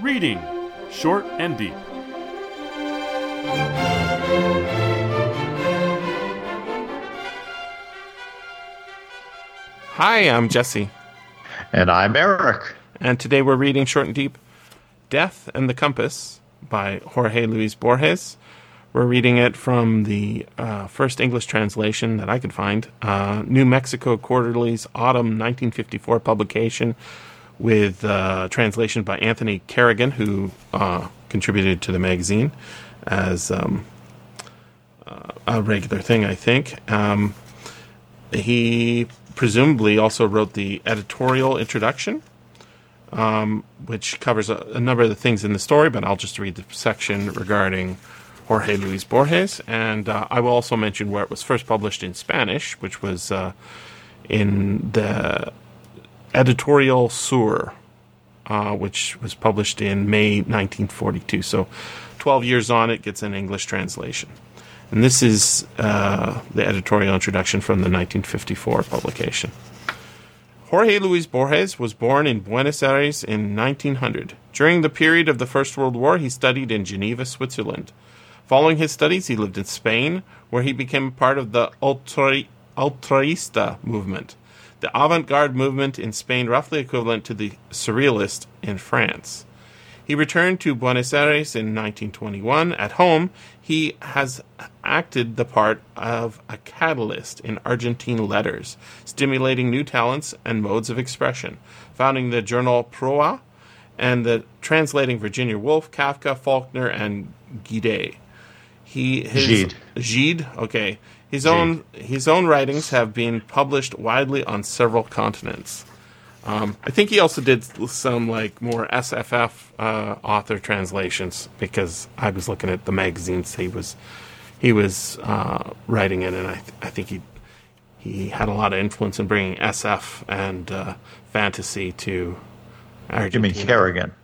Reading Short and Deep. Hi, I'm Jesse, And I'm Eric. and today we're reading Short and Deep Death and the Compass by Jorge Luis Borges. We're reading it from the uh, first English translation that I could find uh, New Mexico Quarterly's Autumn 1954 publication with uh, translation by Anthony Kerrigan, who uh, contributed to the magazine as um, uh, a regular thing, I think. Um, he presumably also wrote the editorial introduction, um, which covers a, a number of the things in the story, but I'll just read the section regarding Jorge Luis Borges. And uh, I will also mention where it was first published in Spanish, which was uh, in the Editorial Sur, uh, which was published in May 1942. So 12 years on, it gets an English translation. And this is uh, the editorial introduction from the 1954 publication. Jorge Luis Borges was born in Buenos Aires in 1900. During the period of the First World War, he studied in Geneva, Switzerland. Following his studies, he lived in Spain, where he became part of the ultra, ultraista movement, the avant garde movement in Spain, roughly equivalent to the surrealist in France. He returned to Buenos Aires in 1921. At home, he has acted the part of a catalyst in Argentine letters, stimulating new talents and modes of expression, founding the journal Proa and the translating Virginia Woolf, Kafka, Faulkner, and Guide. He his Gide. Gide, okay. His own his own writings have been published widely on several continents. Um, I think he also did some like more SFF uh, author translations because I was looking at the magazines he was he was uh, writing in, and I, th- I think he he had a lot of influence in bringing SF and uh, fantasy to Argentina. You mean Kerrigan?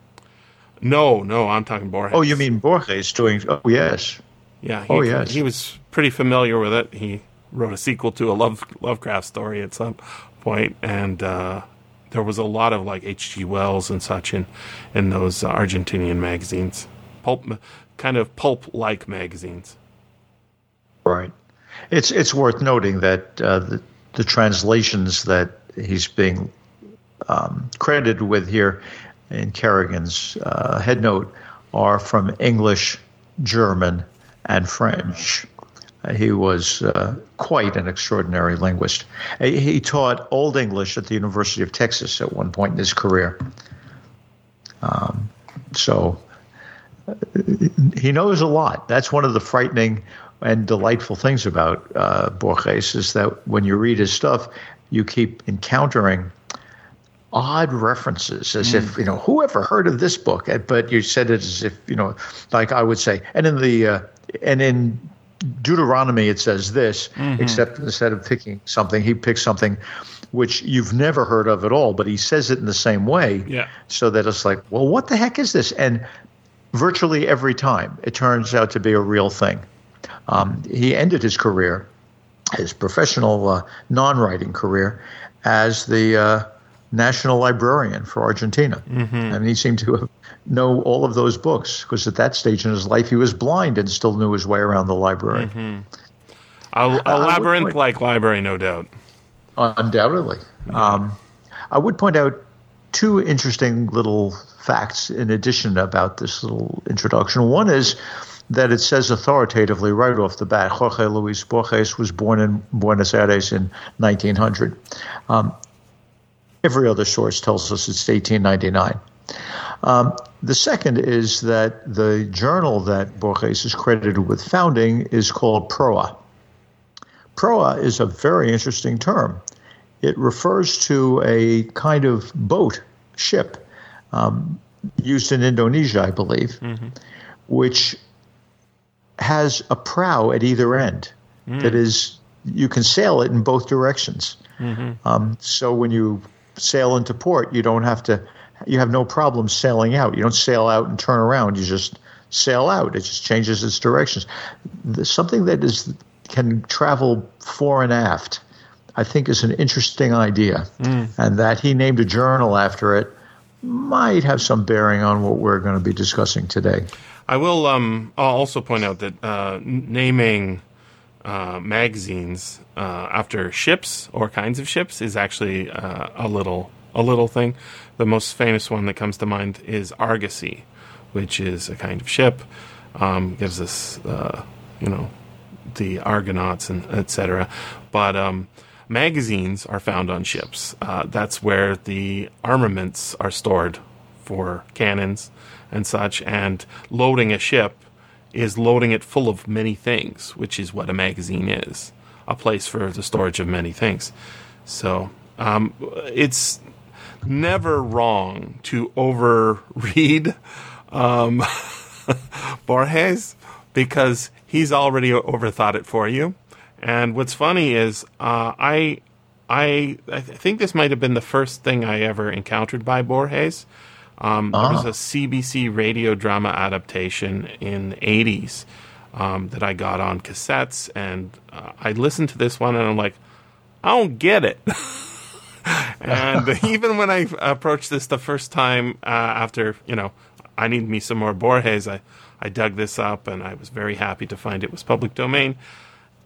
No, no, I'm talking Borges. Oh, you mean Borges doing? Oh, yes. Yeah. He, Oh, yes. He was pretty familiar with it. He wrote a sequel to a Love Lovecraft story at some point, and uh, there was a lot of like H.G. Wells and such in in those uh, Argentinian magazines, pulp, kind of pulp-like magazines. Right. It's it's worth noting that uh, the, the translations that he's being um, credited with here in Kerrigan's uh, headnote are from English, German, and French. Uh, He was uh, quite an extraordinary linguist. Uh, He taught Old English at the University of Texas at one point in his career. Um, so he knows a lot. That's one of the frightening and delightful things about uh, Borges is that when you read his stuff, you keep encountering odd references, as if you know whoever heard of this book. Uh, But you said it as if you know, like I would say, and in the uh, and in Deuteronomy it says this, except instead of picking something, he picks something which you've never heard of at all, but he says it in the same way, Yeah. so that it's like, well, what the heck is this? And virtually every time it turns out to be a real thing. Um, he ended his career, his professional uh, non writing career, as the uh, national librarian for Argentina. And he seemed to have know all of those books because at that stage in his life he was blind and still knew his way around the library—a would labyrinth-like library, no doubt. Undoubtedly. Um, I would point out two interesting little facts in addition about this little introduction. One is that it says authoritatively right off the bat Jorge Luis Borges was born in Buenos Aires in 1900. Um, every other source tells us it's 1899. Um, the second is that the journal that Borges is credited with founding is called Proa. Proa is a very interesting term. It refers to a kind of boat, ship, um, used in Indonesia, I believe, which has a prow at either end. That is, you can sail it in both directions. Um, so when you sail into port, you don't have to, you have no problem sailing out. You don't sail out and turn around. You just sail out. It just changes its directions. Something that is can travel fore and aft, I think, is an interesting idea, and that he named a journal after it might have some bearing on what we're going to be discussing today. I will um, I'll also point out that uh, naming uh, magazines uh, after ships or kinds of ships is actually uh, a little a little thing. The most famous one that comes to mind is Argosy, which is a kind of ship. Um, gives us uh, you know the Argonauts and etc. But um, magazines are found on ships. Uh, that's where the armaments are stored for cannons and such. And loading a ship is loading it full of many things, which is what a magazine is a place for the storage of many things. So um, it's never wrong to overread um, Borges because he's already overthought it for you. And what's funny is uh, I I I think this might have been the first thing I ever encountered by Borges. Um, There was a CBC radio drama adaptation in the 80s um, that I got on cassettes, and uh, I listened to this one, and I'm like, I don't get it. and even when I approached this the first time uh, after, you know, I need me some more Borges, I, I dug this up, and I was very happy to find it was public domain.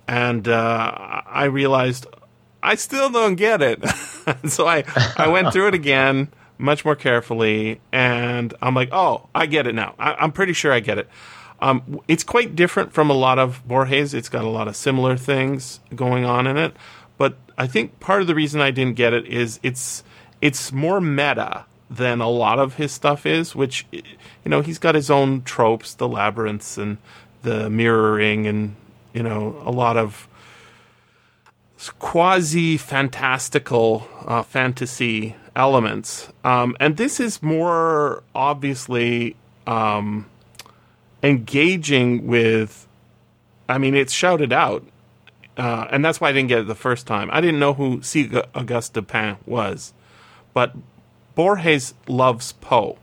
And uh, I realized I still don't get it. so I, I went through it again much more carefully, and I'm like, oh, I get it now. I, am pretty sure I get it. Um, it's quite different from a lot of Borges. It's got a lot of similar things going on in it, but I think part of the reason I didn't get it is it's it's more meta than a lot of his stuff is. Which you know he's got his own tropes, the labyrinths and the mirroring, and you know a lot of quasi fantastical uh, fantasy elements. Um, and this is more obviously um, engaging with, I mean, it's shouted out. Uh, and that's why I didn't get it the first time. I didn't know who C. Auguste Dupin was. But Borges loves Poe.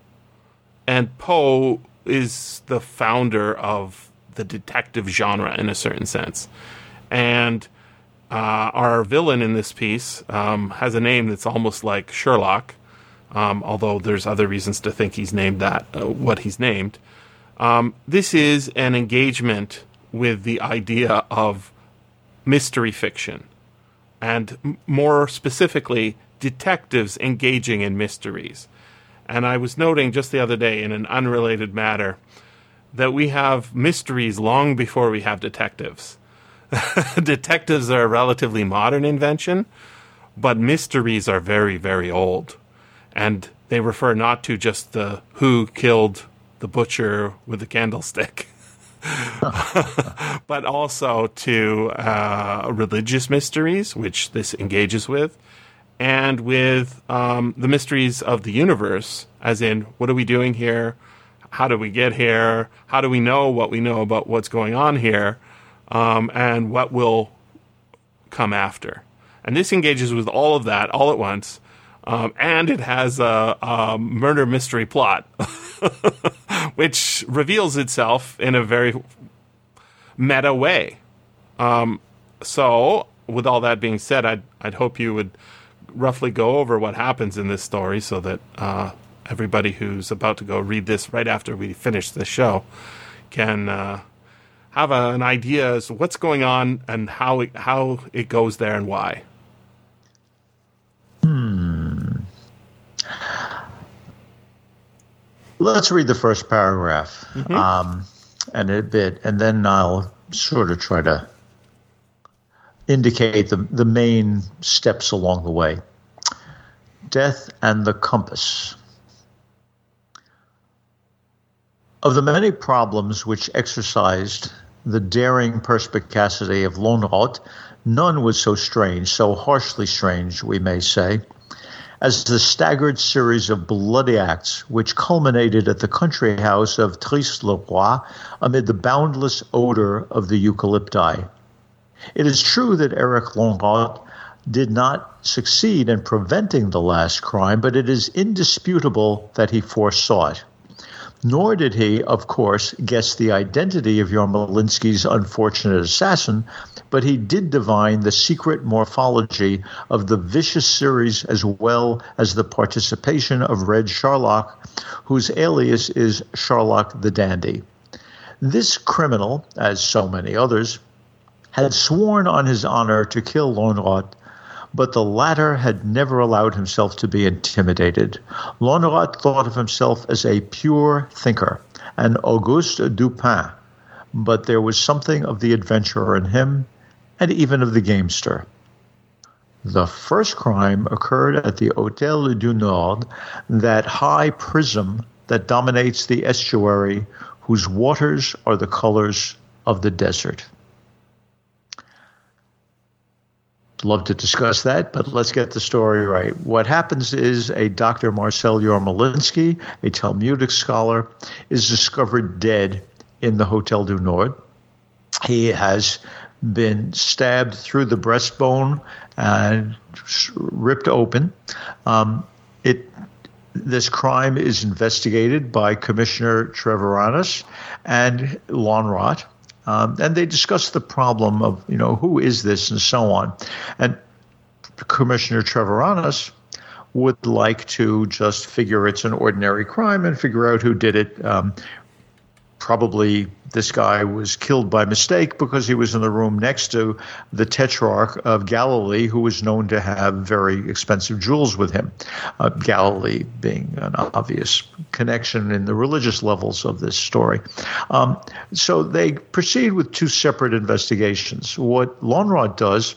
And Poe is the founder of the detective genre in a certain sense. And uh, our villain in this piece um, has a name that's almost like Sherlock, um, although there's other reasons to think he's named that, uh, what he's named. Um, this is an engagement with the idea of mystery fiction, and m- more specifically, detectives engaging in mysteries. And I was noting just the other day in an unrelated matter that we have mysteries long before we have detectives. detectives are a relatively modern invention, but mysteries are very, very old. And they refer not to just the who killed the butcher with the candlestick, but also to uh, religious mysteries, which this engages with, and with um, the mysteries of the universe, as in, what are we doing here? How do we get here? How do we know what we know about what's going on here? Um, and what will come after. And this engages with all of that all at once. Um, and it has a, a murder mystery plot, which reveals itself in a very meta way. Um, so, with all that being said, I'd, I'd hope you would roughly go over what happens in this story so that uh, everybody who's about to go read this right after we finish the show can uh, have a, an idea as to what's going on and how it, how it goes there and why. Hmm. Let's read the first paragraph mm-hmm. um, and a bit, and then I'll sort of try to indicate the, the main steps along the way. Death and the compass. Of the many problems which exercised the daring perspicacity of Lönnrot, none was so strange, so harshly strange, we may say, as the staggered series of bloody acts which culminated at the country house of Triste-le-Roy amid the boundless odor of the eucalypti. It is true that Erik Lönnrot did not succeed in preventing the last crime, but it is indisputable that he foresaw it. Nor did he, of course, guess the identity of Yarmolinsky's unfortunate assassin, but he did divine the secret morphology of the vicious series as well as the participation of Red Scharlach, whose alias is Scharlach the Dandy. This criminal, as so many others, had sworn on his honor to kill Lönnrot, but the latter had never allowed himself to be intimidated. Lönnrot thought of himself as a pure thinker, an Auguste Dupin, but there was something of the adventurer in him, and even of the gamester. The first crime occurred at the Hotel du Nord, that high prism that dominates the estuary, whose waters are the colors of the desert. Love to discuss that, but let's get the story right. What happens is a Dr. Marcel Yarmolinsky, a Talmudic scholar, is discovered dead in the Hotel du Nord. He has been stabbed through the breastbone and ripped open. Um, it this crime is investigated by Commissioner Treviranus and Lönnrot, um, and they discuss the problem of, you know, who is this and so on. And Commissioner Treviranus would like to just figure it's an ordinary crime and figure out who did it. Um, probably this guy was killed by mistake because he was in the room next to the Tetrarch of Galilee, who was known to have very expensive jewels with him. Uh, Galilee being an obvious connection in the religious levels of this story. Um, so they proceed with two separate investigations. What Lönnrot does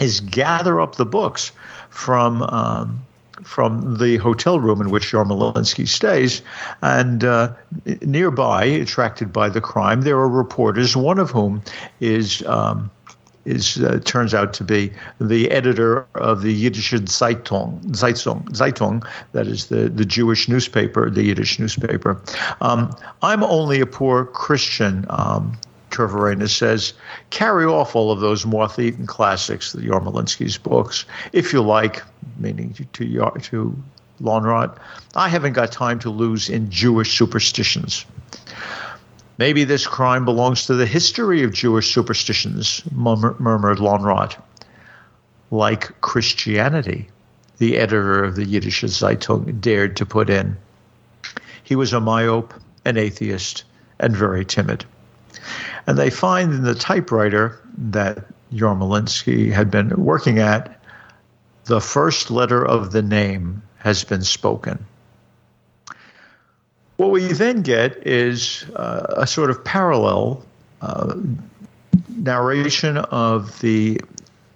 is gather up the books from. Um, from the hotel room in which Yarmolinsky stays. And uh, nearby, attracted by the crime, there are reporters, one of whom is. Um, is uh, turns out to be the editor of the Yiddish Zeitung, Zeitung, Zeitung, that is the, the Jewish newspaper, the Yiddish newspaper. Um, I'm only a poor Christian, um, Treviranus says, carry off all of those moth-eaten classics, the Yarmolinsky's books, if you like, meaning to to, to Lönnrot. I haven't got time to lose in Jewish superstitions. Maybe this crime belongs to the history of Jewish superstitions, murmured Lönnrot. Like Christianity, the editor of the Yiddish Zeitung dared to put in. He was a myope, an atheist, and very timid. And they find in the typewriter that Yarmolinsky had been working at, the first letter of the name has been spoken. What we then get is uh, a sort of parallel uh, narration of the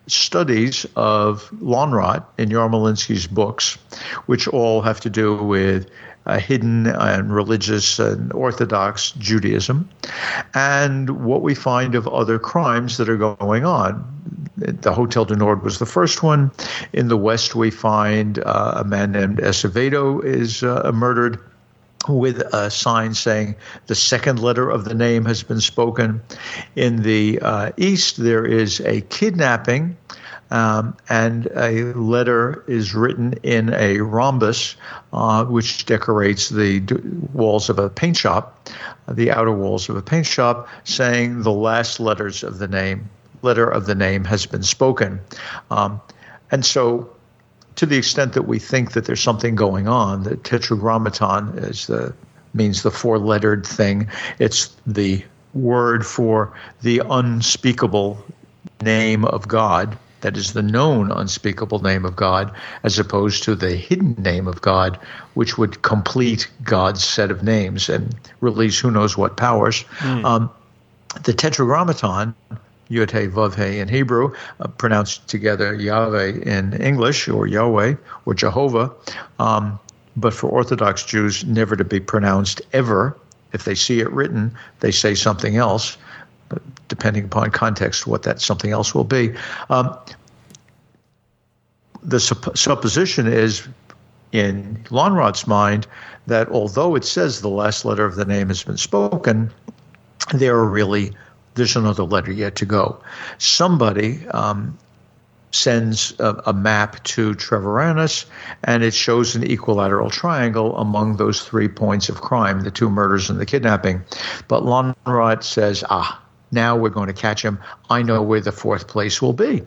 studies of Lönnrot in Yarmolinsky's books, which all have to do with uh, hidden and religious and Orthodox Judaism, and what we find of other crimes that are going on. The Hotel du Nord was the first one. In the West, we find uh, a man named Azevedo is uh, murdered with a sign saying the second letter of the name has been spoken. In the uh, East, there is a kidnapping um, and a letter is written in a rhombus, uh, which decorates the d- walls of a paint shop, the outer walls of a paint shop, saying the last letters of the name, letter of the name has been spoken. Um, and so, to the extent that we think that there's something going on, the tetragrammaton is the means the four-lettered thing. It's the word for the unspeakable name of God that is the known unspeakable name of God, as opposed to the hidden name of God, which would complete God's set of names and release who knows what powers. Mm. Um, the Tetragrammaton, Yud He Vav He in Hebrew, uh, pronounced together Yahweh in English, or Yahweh, or Jehovah, um, but for Orthodox Jews, never to be pronounced ever. If they see it written, they say something else depending upon context, what that something else will be. Um, the supp- supposition is in Lönnrot's mind that although it says the last letter of the name has been spoken, there are really there's another letter yet to go. Somebody um, sends a, a, map to Treviranus, and it shows an equilateral triangle among those three points of crime: the two murders and the kidnapping. But Lönnrot says, "Ah, Now we're going to catch him. I know where the fourth place will be.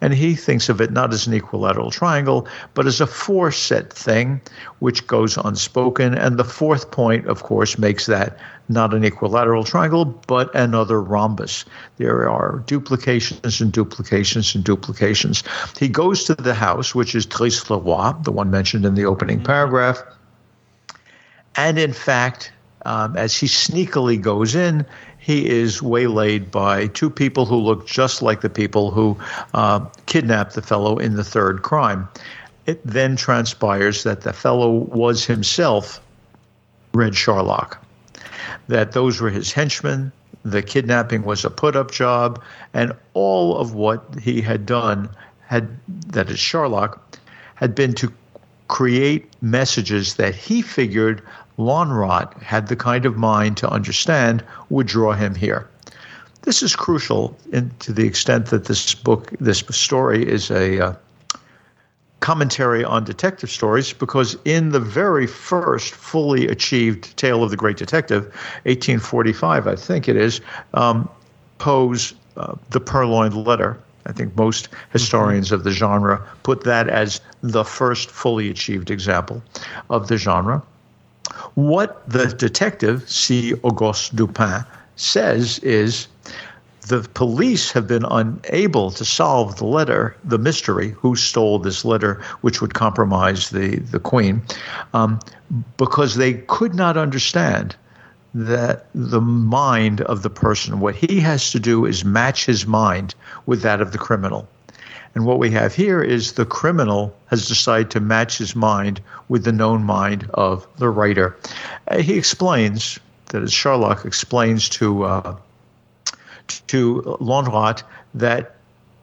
And he thinks of it not as an equilateral triangle, but as a four set thing, which goes unspoken. And the fourth point, of course, makes that not an equilateral triangle, but another rhombus. There are duplications and duplications and duplications. He goes to the house, which is Tris-le-Roi, the one mentioned in the opening mm-hmm. paragraph. And in fact, um, as he sneakily goes in, he is waylaid by two people who look just like the people who uh, kidnapped the fellow in the third crime. It then transpires that the fellow was himself Red Scharlach, that those were his henchmen, the kidnapping was a put up job, and all of what he had done had that is Scharlach had been to create messages that he figured Lönnrot had the kind of mind to understand would draw him here. This is crucial in, to the extent that this book, this story, is a uh, commentary on detective stories because in the very first fully achieved Tale of the Great Detective, 1845, I think it is, um, Poe's uh, The Purloined Letter. I think most historians of the genre put that as the first fully achieved example of the genre. What the detective, C. Auguste Dupin, says is the police have been unable to solve the letter, the mystery, who stole this letter, which would compromise the, the queen, um, because they could not understand that the mind of the person, what he has to do is match his mind with that of the criminal. And what we have here is the criminal has decided to match his mind with the known mind of the writer. Uh, he explains that as Scharlach explains to uh, to Lönnrot that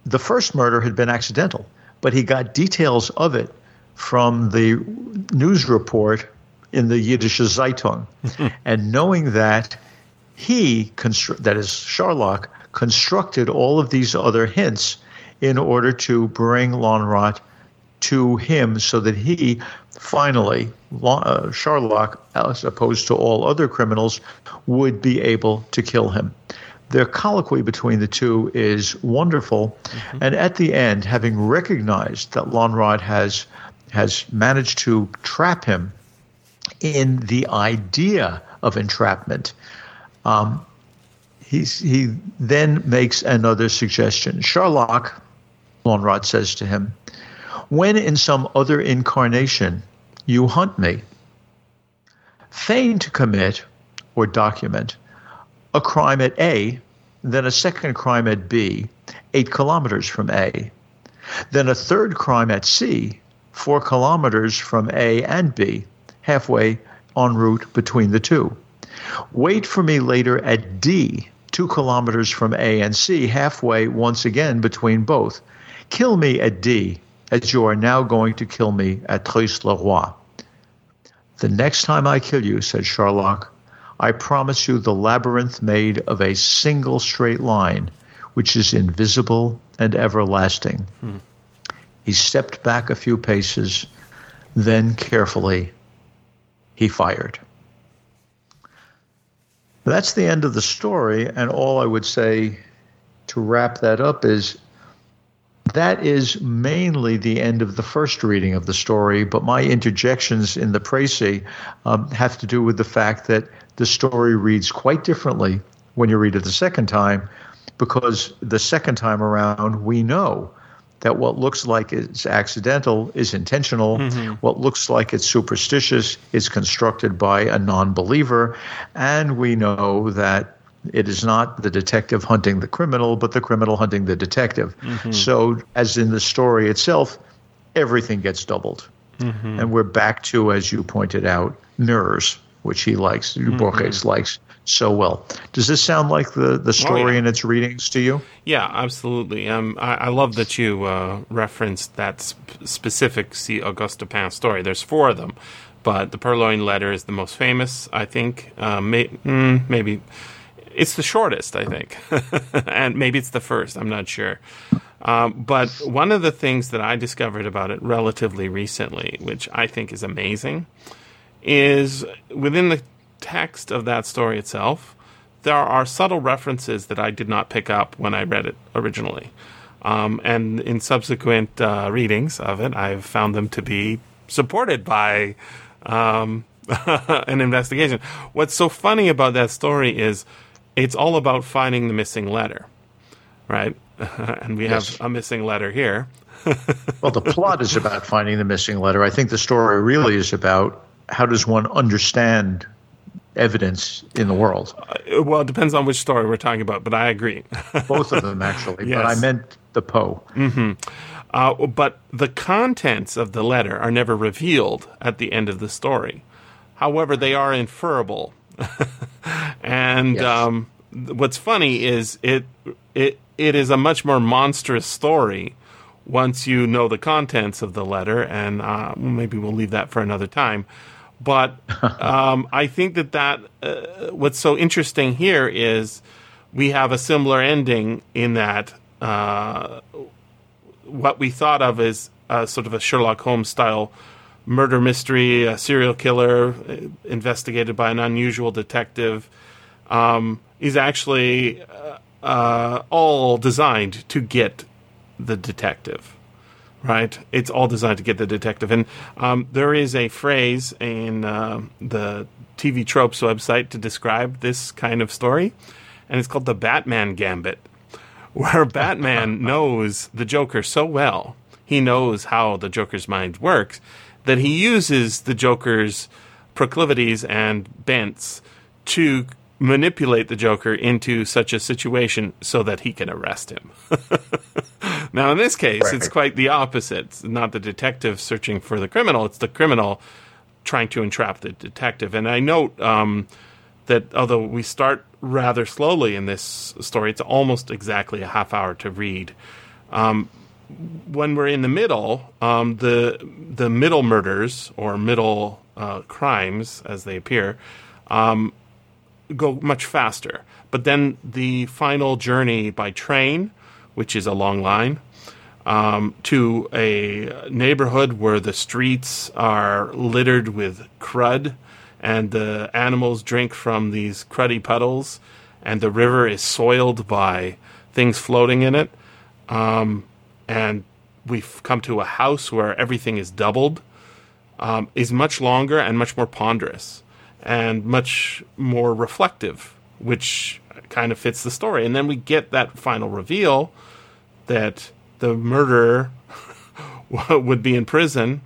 the first murder had been accidental, but he got details of it from the news report in the Yiddish Zeitung. and knowing that he, constru- that is Scharlach, constructed all of these other hints in order to bring Lönnrot to him so that he finally, uh, Scharlach, as opposed to all other criminals, would be able to kill him. Their colloquy between the two is wonderful. Mm-hmm. And at the end, having recognized that Lönnrot has, has managed to trap him in the idea of entrapment, um, he's, he then makes another suggestion. Scharlach Lönnrot says to him, When in some other incarnation you hunt me, feign to commit or document a crime at A, then a second crime at B, eight kilometers from A, then a third crime at C, four kilometers from A and B, halfway en route between the two. Wait for me later at D, two kilometers from A and C, halfway once again between both. Kill me at D, as you are now going to kill me at Tris-le-Roi. The next time I kill you, said Scharlach, I promise you the labyrinth made of a single straight line, which is invisible and everlasting. Hmm. He stepped back a few paces, then carefully he fired. That's the end of the story, and all I would say to wrap that up is that is mainly the end of the first reading of the story, but my interjections in the précis um, have to do with the fact that the story reads quite differently when you read it the second time, because the second time around, we know that what looks like it's accidental is intentional. Mm-hmm. What looks like it's superstitious is constructed by a non believer. And we know that it is not the detective hunting the criminal, but the criminal hunting the detective. Mm-hmm. So, as in the story itself, everything gets doubled. Mm-hmm. And we're back to, as you pointed out, mirrors, which he likes, mm-hmm. Borges likes so well. Does this sound like the, the story oh, yeah. and its readings to you? Yeah, absolutely. Um, I, I love that you uh, referenced that sp- specific C. Auguste Dupin story. There's four of them, but the Purloined Letter is the most famous, I think. Uh, may, mm, maybe it's the shortest, I think, and maybe it's the first. I'm not sure. Um, but one of the things that I discovered about it relatively recently, which I think is amazing, is within the text of that story itself, there are subtle references that I did not pick up when I read it originally. Um, and in subsequent uh, readings of it, I've found them to be supported by um, an investigation. What's so funny about that story is it's all about finding the missing letter, right? and we Yes. have a missing letter here. Well, the plot is about finding the missing letter. I think the story really is about how does one understand evidence in the world. Uh, Well, it depends on which story we're talking about, but I agree. Both of them, actually. But I meant the Poe. Uh, but the contents of the letter are never revealed at the end of the story. However, they are inferable. and Yes. um, what's funny is it it it is a much more monstrous story once you know the contents of the letter. And uh, maybe we'll leave that for another time. But um, I think that that uh, what's so interesting here is we have a similar ending in that. Uh, what we thought of as sort of a Sherlock Holmes style murder mystery, a serial killer uh, investigated by an unusual detective, um, is actually uh, uh, all designed to get the detective. Right? It's all designed to get the detective. And um, there is a phrase in uh, the TV Tropes website to describe this kind of story, and it's called the Batman Gambit where Batman knows the Joker so well, he knows how the Joker's mind works, that he uses the Joker's proclivities and bents to manipulate the Joker into such a situation so that he can arrest him. now, in this case, it's quite the opposite. It's not the detective searching for the criminal, it's the criminal trying to entrap the detective. And I note um, that although we start rather slowly in this story, it's almost exactly a half hour to read. Um, when we're in the middle, um, the the middle murders or middle uh, crimes, as they appear, um, go much faster. But then the final journey by train, which is a long line, um, to a neighborhood where the streets are littered with crud and the animals drink from these cruddy puddles and the river is soiled by things floating in it. Um, and we've come to a house where everything is doubled, um, is much longer and much more ponderous and much more reflective, which kind of fits the story. And then we get that final reveal that the murderer would be in prison,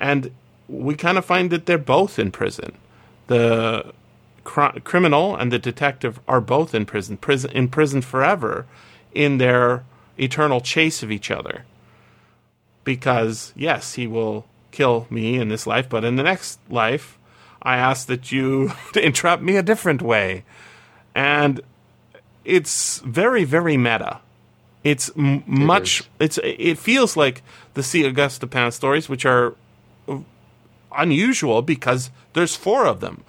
and we kind of find that they're both in prison. The cr- criminal and the detective are both in prison, prison in prison forever, in their eternal chase of each other. Because yes, he will kill me in this life, but in the next life, I ask that you entrap me a different way, and it's very, very meta. It's m- much. It's it feels like the C. Auguste Dupin stories, which are unusual because there's four of them.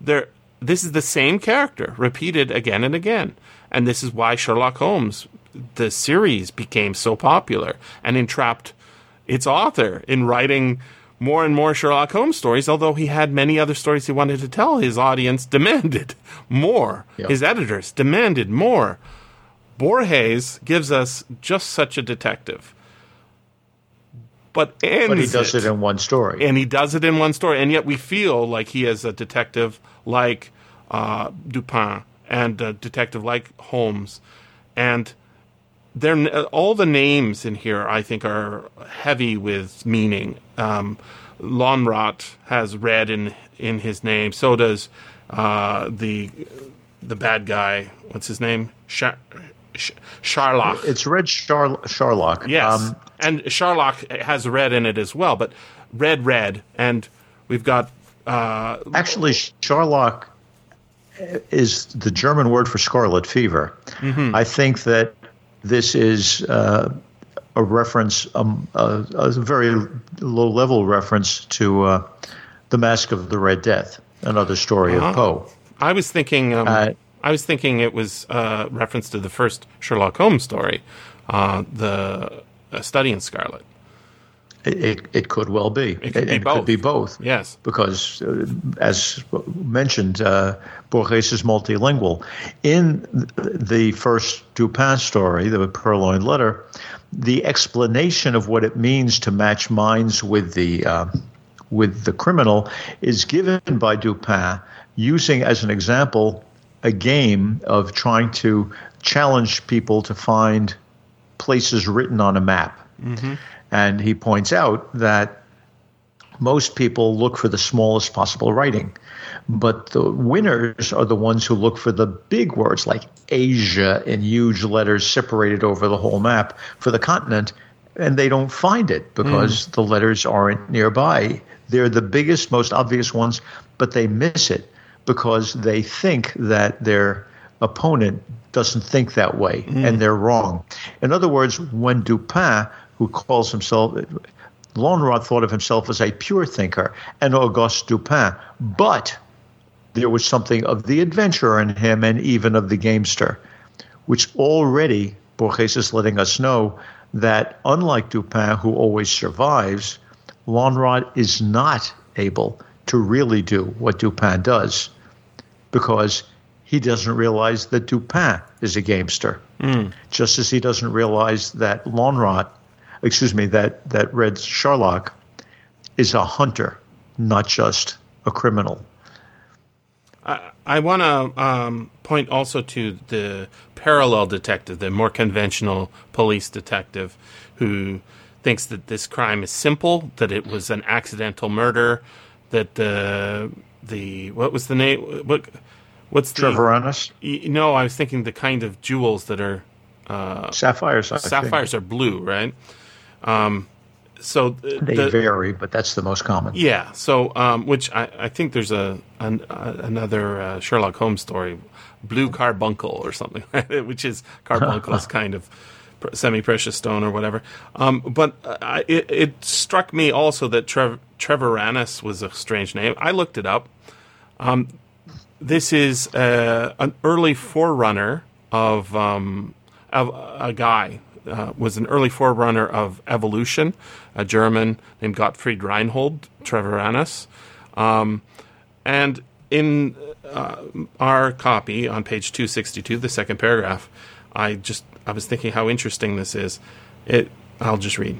There, this is the same character repeated again and again, and this is why Sherlock Holmes, the series, became so popular and entrapped its author in writing more and more Sherlock Holmes stories. Although he had many other stories he wanted to tell, his audience demanded more. Yep. His editors demanded more. Borges gives us just such a detective, but ends But he does it in one story. and he does it in one story, and yet we feel like he is a detective like uh, Dupin and a detective like Holmes, and they're all the names in here. I think are heavy with meaning. Um, Lönnrot has red in in his name. So does uh, the the bad guy. What's his name? Char- Sh- It's Red Char- Scharlach. Yes, Um, and Scharlach has red in it as well, but red, red, and we've got uh, actually, Scharlach is the German word for scarlet fever. Mm-hmm. I think that this is uh, a reference, um, a, a very low level reference to uh, The Masque of the Red Death, another story Uh-huh. of Poe. I was thinking. Um, Uh, I was thinking it was uh, reference to the first Sherlock Holmes story, uh, the uh, Study in Scarlet. It, it could well be. It could be it both. could be both. Yes. Because, uh, as mentioned, uh, Borges is multilingual. In the first Dupin story, the Purloined Letter, the explanation of what it means to match minds with the uh, with the criminal is given by Dupin using as an example a game of trying to challenge people to find places written on a map. And he points out that most people look for the smallest possible writing, but the winners are the ones who look for the big words like Asia in huge letters separated over the whole map for the continent, and they don't find it because hmm. the letters aren't nearby. They're the biggest, most obvious ones, but they miss it because they think that their opponent doesn't think that way and hmm. they're wrong. In other words, when Dupin, who calls himself Lonrod thought of himself as a pure thinker and Auguste Dupin, but there was something of the adventurer in him and even of the gamester, which already Borges is letting us know that unlike Dupin, who always survives, Lonrod is not able to really do what Dupin does because he doesn't realize that Dupin is a gamester, mm. just as he doesn't realize that Lonrod, excuse me, that that Red Sherlock is a hunter, not just a criminal. I I want to um, point also to the parallel detective, the more conventional police detective, who thinks that this crime is simple, that it was an accidental murder, that the the what was the name? What what's the Trevor No, I was thinking the kind of jewels that are sapphires. I think. sapphires are blue, right? Um, so th- They the- vary, but that's the most common. yeah. So, um, which I, I think there's a an, uh, another uh, Sherlock Holmes story, Blue Carbuncle or something, which is carbuncle's kind of pr- semi-precious stone or whatever. Um, but uh, it, it struck me also that Trev- Trevoranus was a strange name. I looked it up. Um, this is uh, an early forerunner of, um, of a guy uh, was an early forerunner of evolution, a German named Gottfried Reinhold Treviranus. Um, and in uh, our copy on page 262, the second paragraph, I just I was thinking how interesting this is. It I'll just read.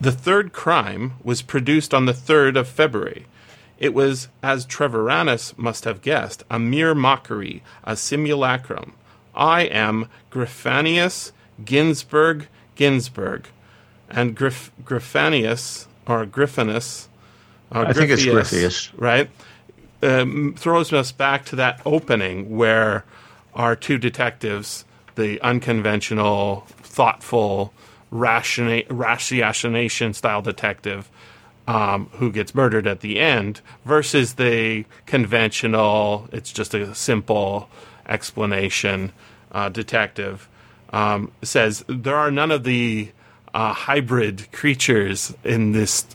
The third crime was produced on the 3rd of February. It was, as Treviranus must have guessed, a mere mockery, a simulacrum. I am Griffanius Ginsburg Ginsburg. And Griff, Griffanius, or Griffinus, or I think it's Gryphius. right? Um, throws us back to that opening where our two detectives, the unconventional, thoughtful, rationa- ratiocination style detective, um, who gets murdered at the end, versus the conventional, it's just a simple explanation uh, detective, um, says there are none of the uh, hybrid creatures in this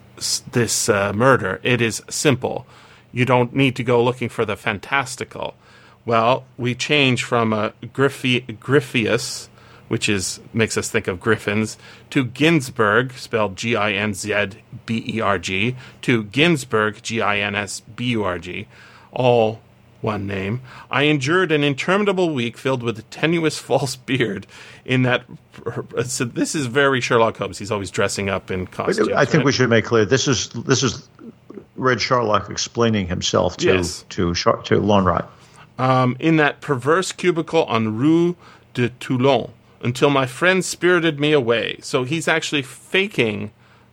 this uh, murder. It is simple. You don't need to go looking for the fantastical. Well, we change from a Griffi- Gryphius, which is makes us think of griffins, to Ginsburg, spelled G I N Z B E R G, to Ginsburg, G I N S B U R G, all one name. I endured an interminable week filled with a tenuous false beard. In that, so this is very Sherlock Holmes. He's always dressing up in costumes. I think right? we should make clear this is this is Red Sherlock explaining himself to Yes. to to Lonrod. um, in that perverse cubicle on Rue de Toulon until my friend spirited me away. So he's actually faking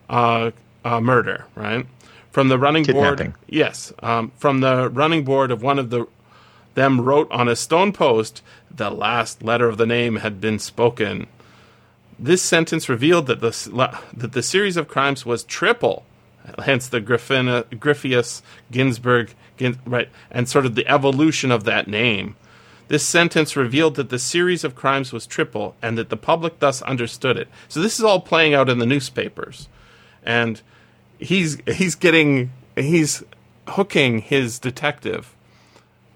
uh, uh, murder, right? From the running Kidnapping. board. Yes. Um, from the running board of one of the them wrote on a stone post, the last letter of the name had been spoken. This sentence revealed that the that the series of crimes was triple, hence the Griffin, Gryphius Ginsburg, Gin, right, and sort of the evolution of that name. This sentence revealed that the series of crimes was triple, and that the public thus understood it. So this is all playing out in the newspapers, and he's he's getting he's hooking his detective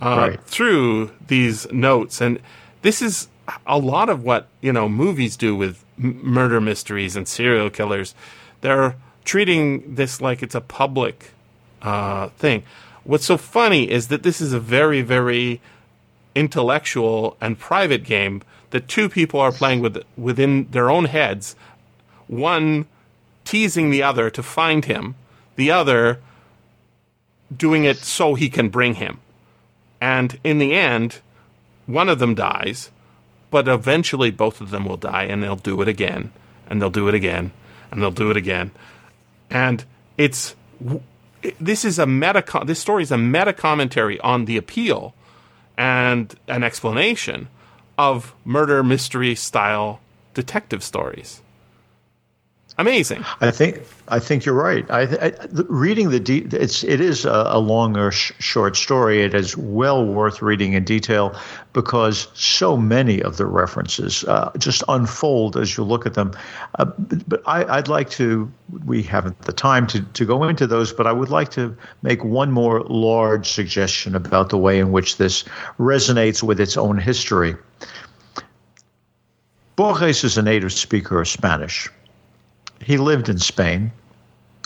uh, Right. through these notes, and this is a lot of what you know movies do with m- murder mysteries and serial killers. They're treating this like it's a public uh, thing. What's so funny is that this is a very, very intellectual and private game that two people are playing with within their own heads. One teasing the other to find him, the other doing it so he can bring him. And in the end, one of them dies, but eventually both of them will die and they'll do it again, and they'll do it again, and they'll do it again. And it's this is a meta this story is a meta commentary on the appeal and an explanation of murder mystery style detective stories amazing. I think I think you're right. I, I reading the de- it's it is a, a long or sh- short story. It is well worth reading in detail because so many of the references uh, just unfold as you look at them. Uh, but, but I, would like to. We haven't the time to to go into those, but I would like to make one more large suggestion about the way in which this resonates with its own history. Borges is a native speaker of Spanish he lived in Spain.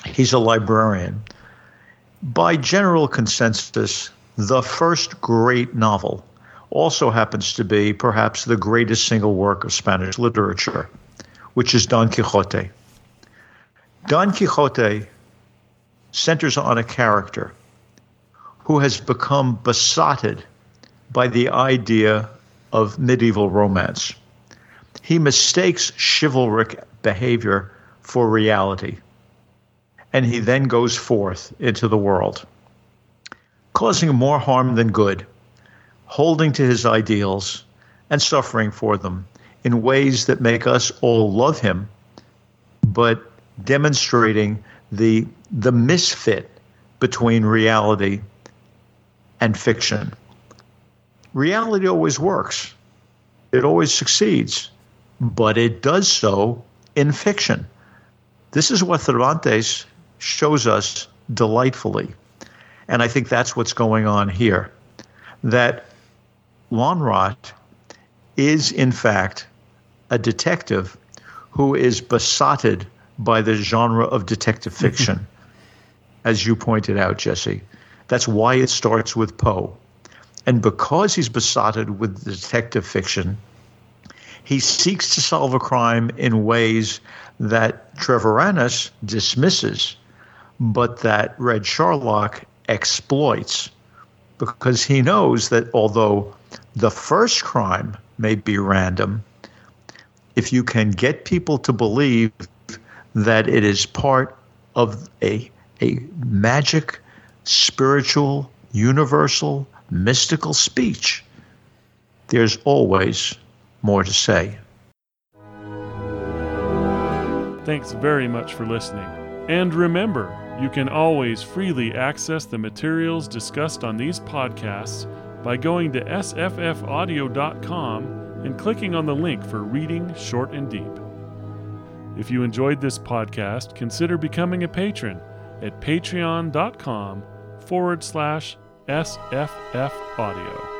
He's a librarian. By general consensus, the first great novel also happens to be perhaps the greatest single work of Spanish literature, which is Don Quixote. Don Quixote centers on a character who has become besotted by the idea of medieval romance. He mistakes chivalric behavior for reality. And he then goes forth into the world, causing more harm than good, holding to his ideals and suffering for them in ways that make us all love him, but demonstrating the, the misfit between reality and fiction. Reality always works, it always succeeds, but it does so in fiction. This is what Cervantes shows us delightfully. And I think that's what's going on here. That Lönnrot is, in fact, a detective who is besotted by the genre of detective fiction, as you pointed out, Jesse. That's why it starts with Poe. And because he's besotted with detective fiction, he seeks to solve a crime in ways that Treviranus dismisses, but that Red Scharlach exploits because he knows that although the first crime may be random, if you can get people to believe that it is part of a, a magic, spiritual, universal, mystical speech, there's always more to say. Thanks very much for listening. And remember, you can always freely access the materials discussed on these podcasts by going to sffaudio.com and clicking on the link for Reading Short and Deep. If you enjoyed this podcast, consider becoming a patron at patreon.com forward slash SFF audio.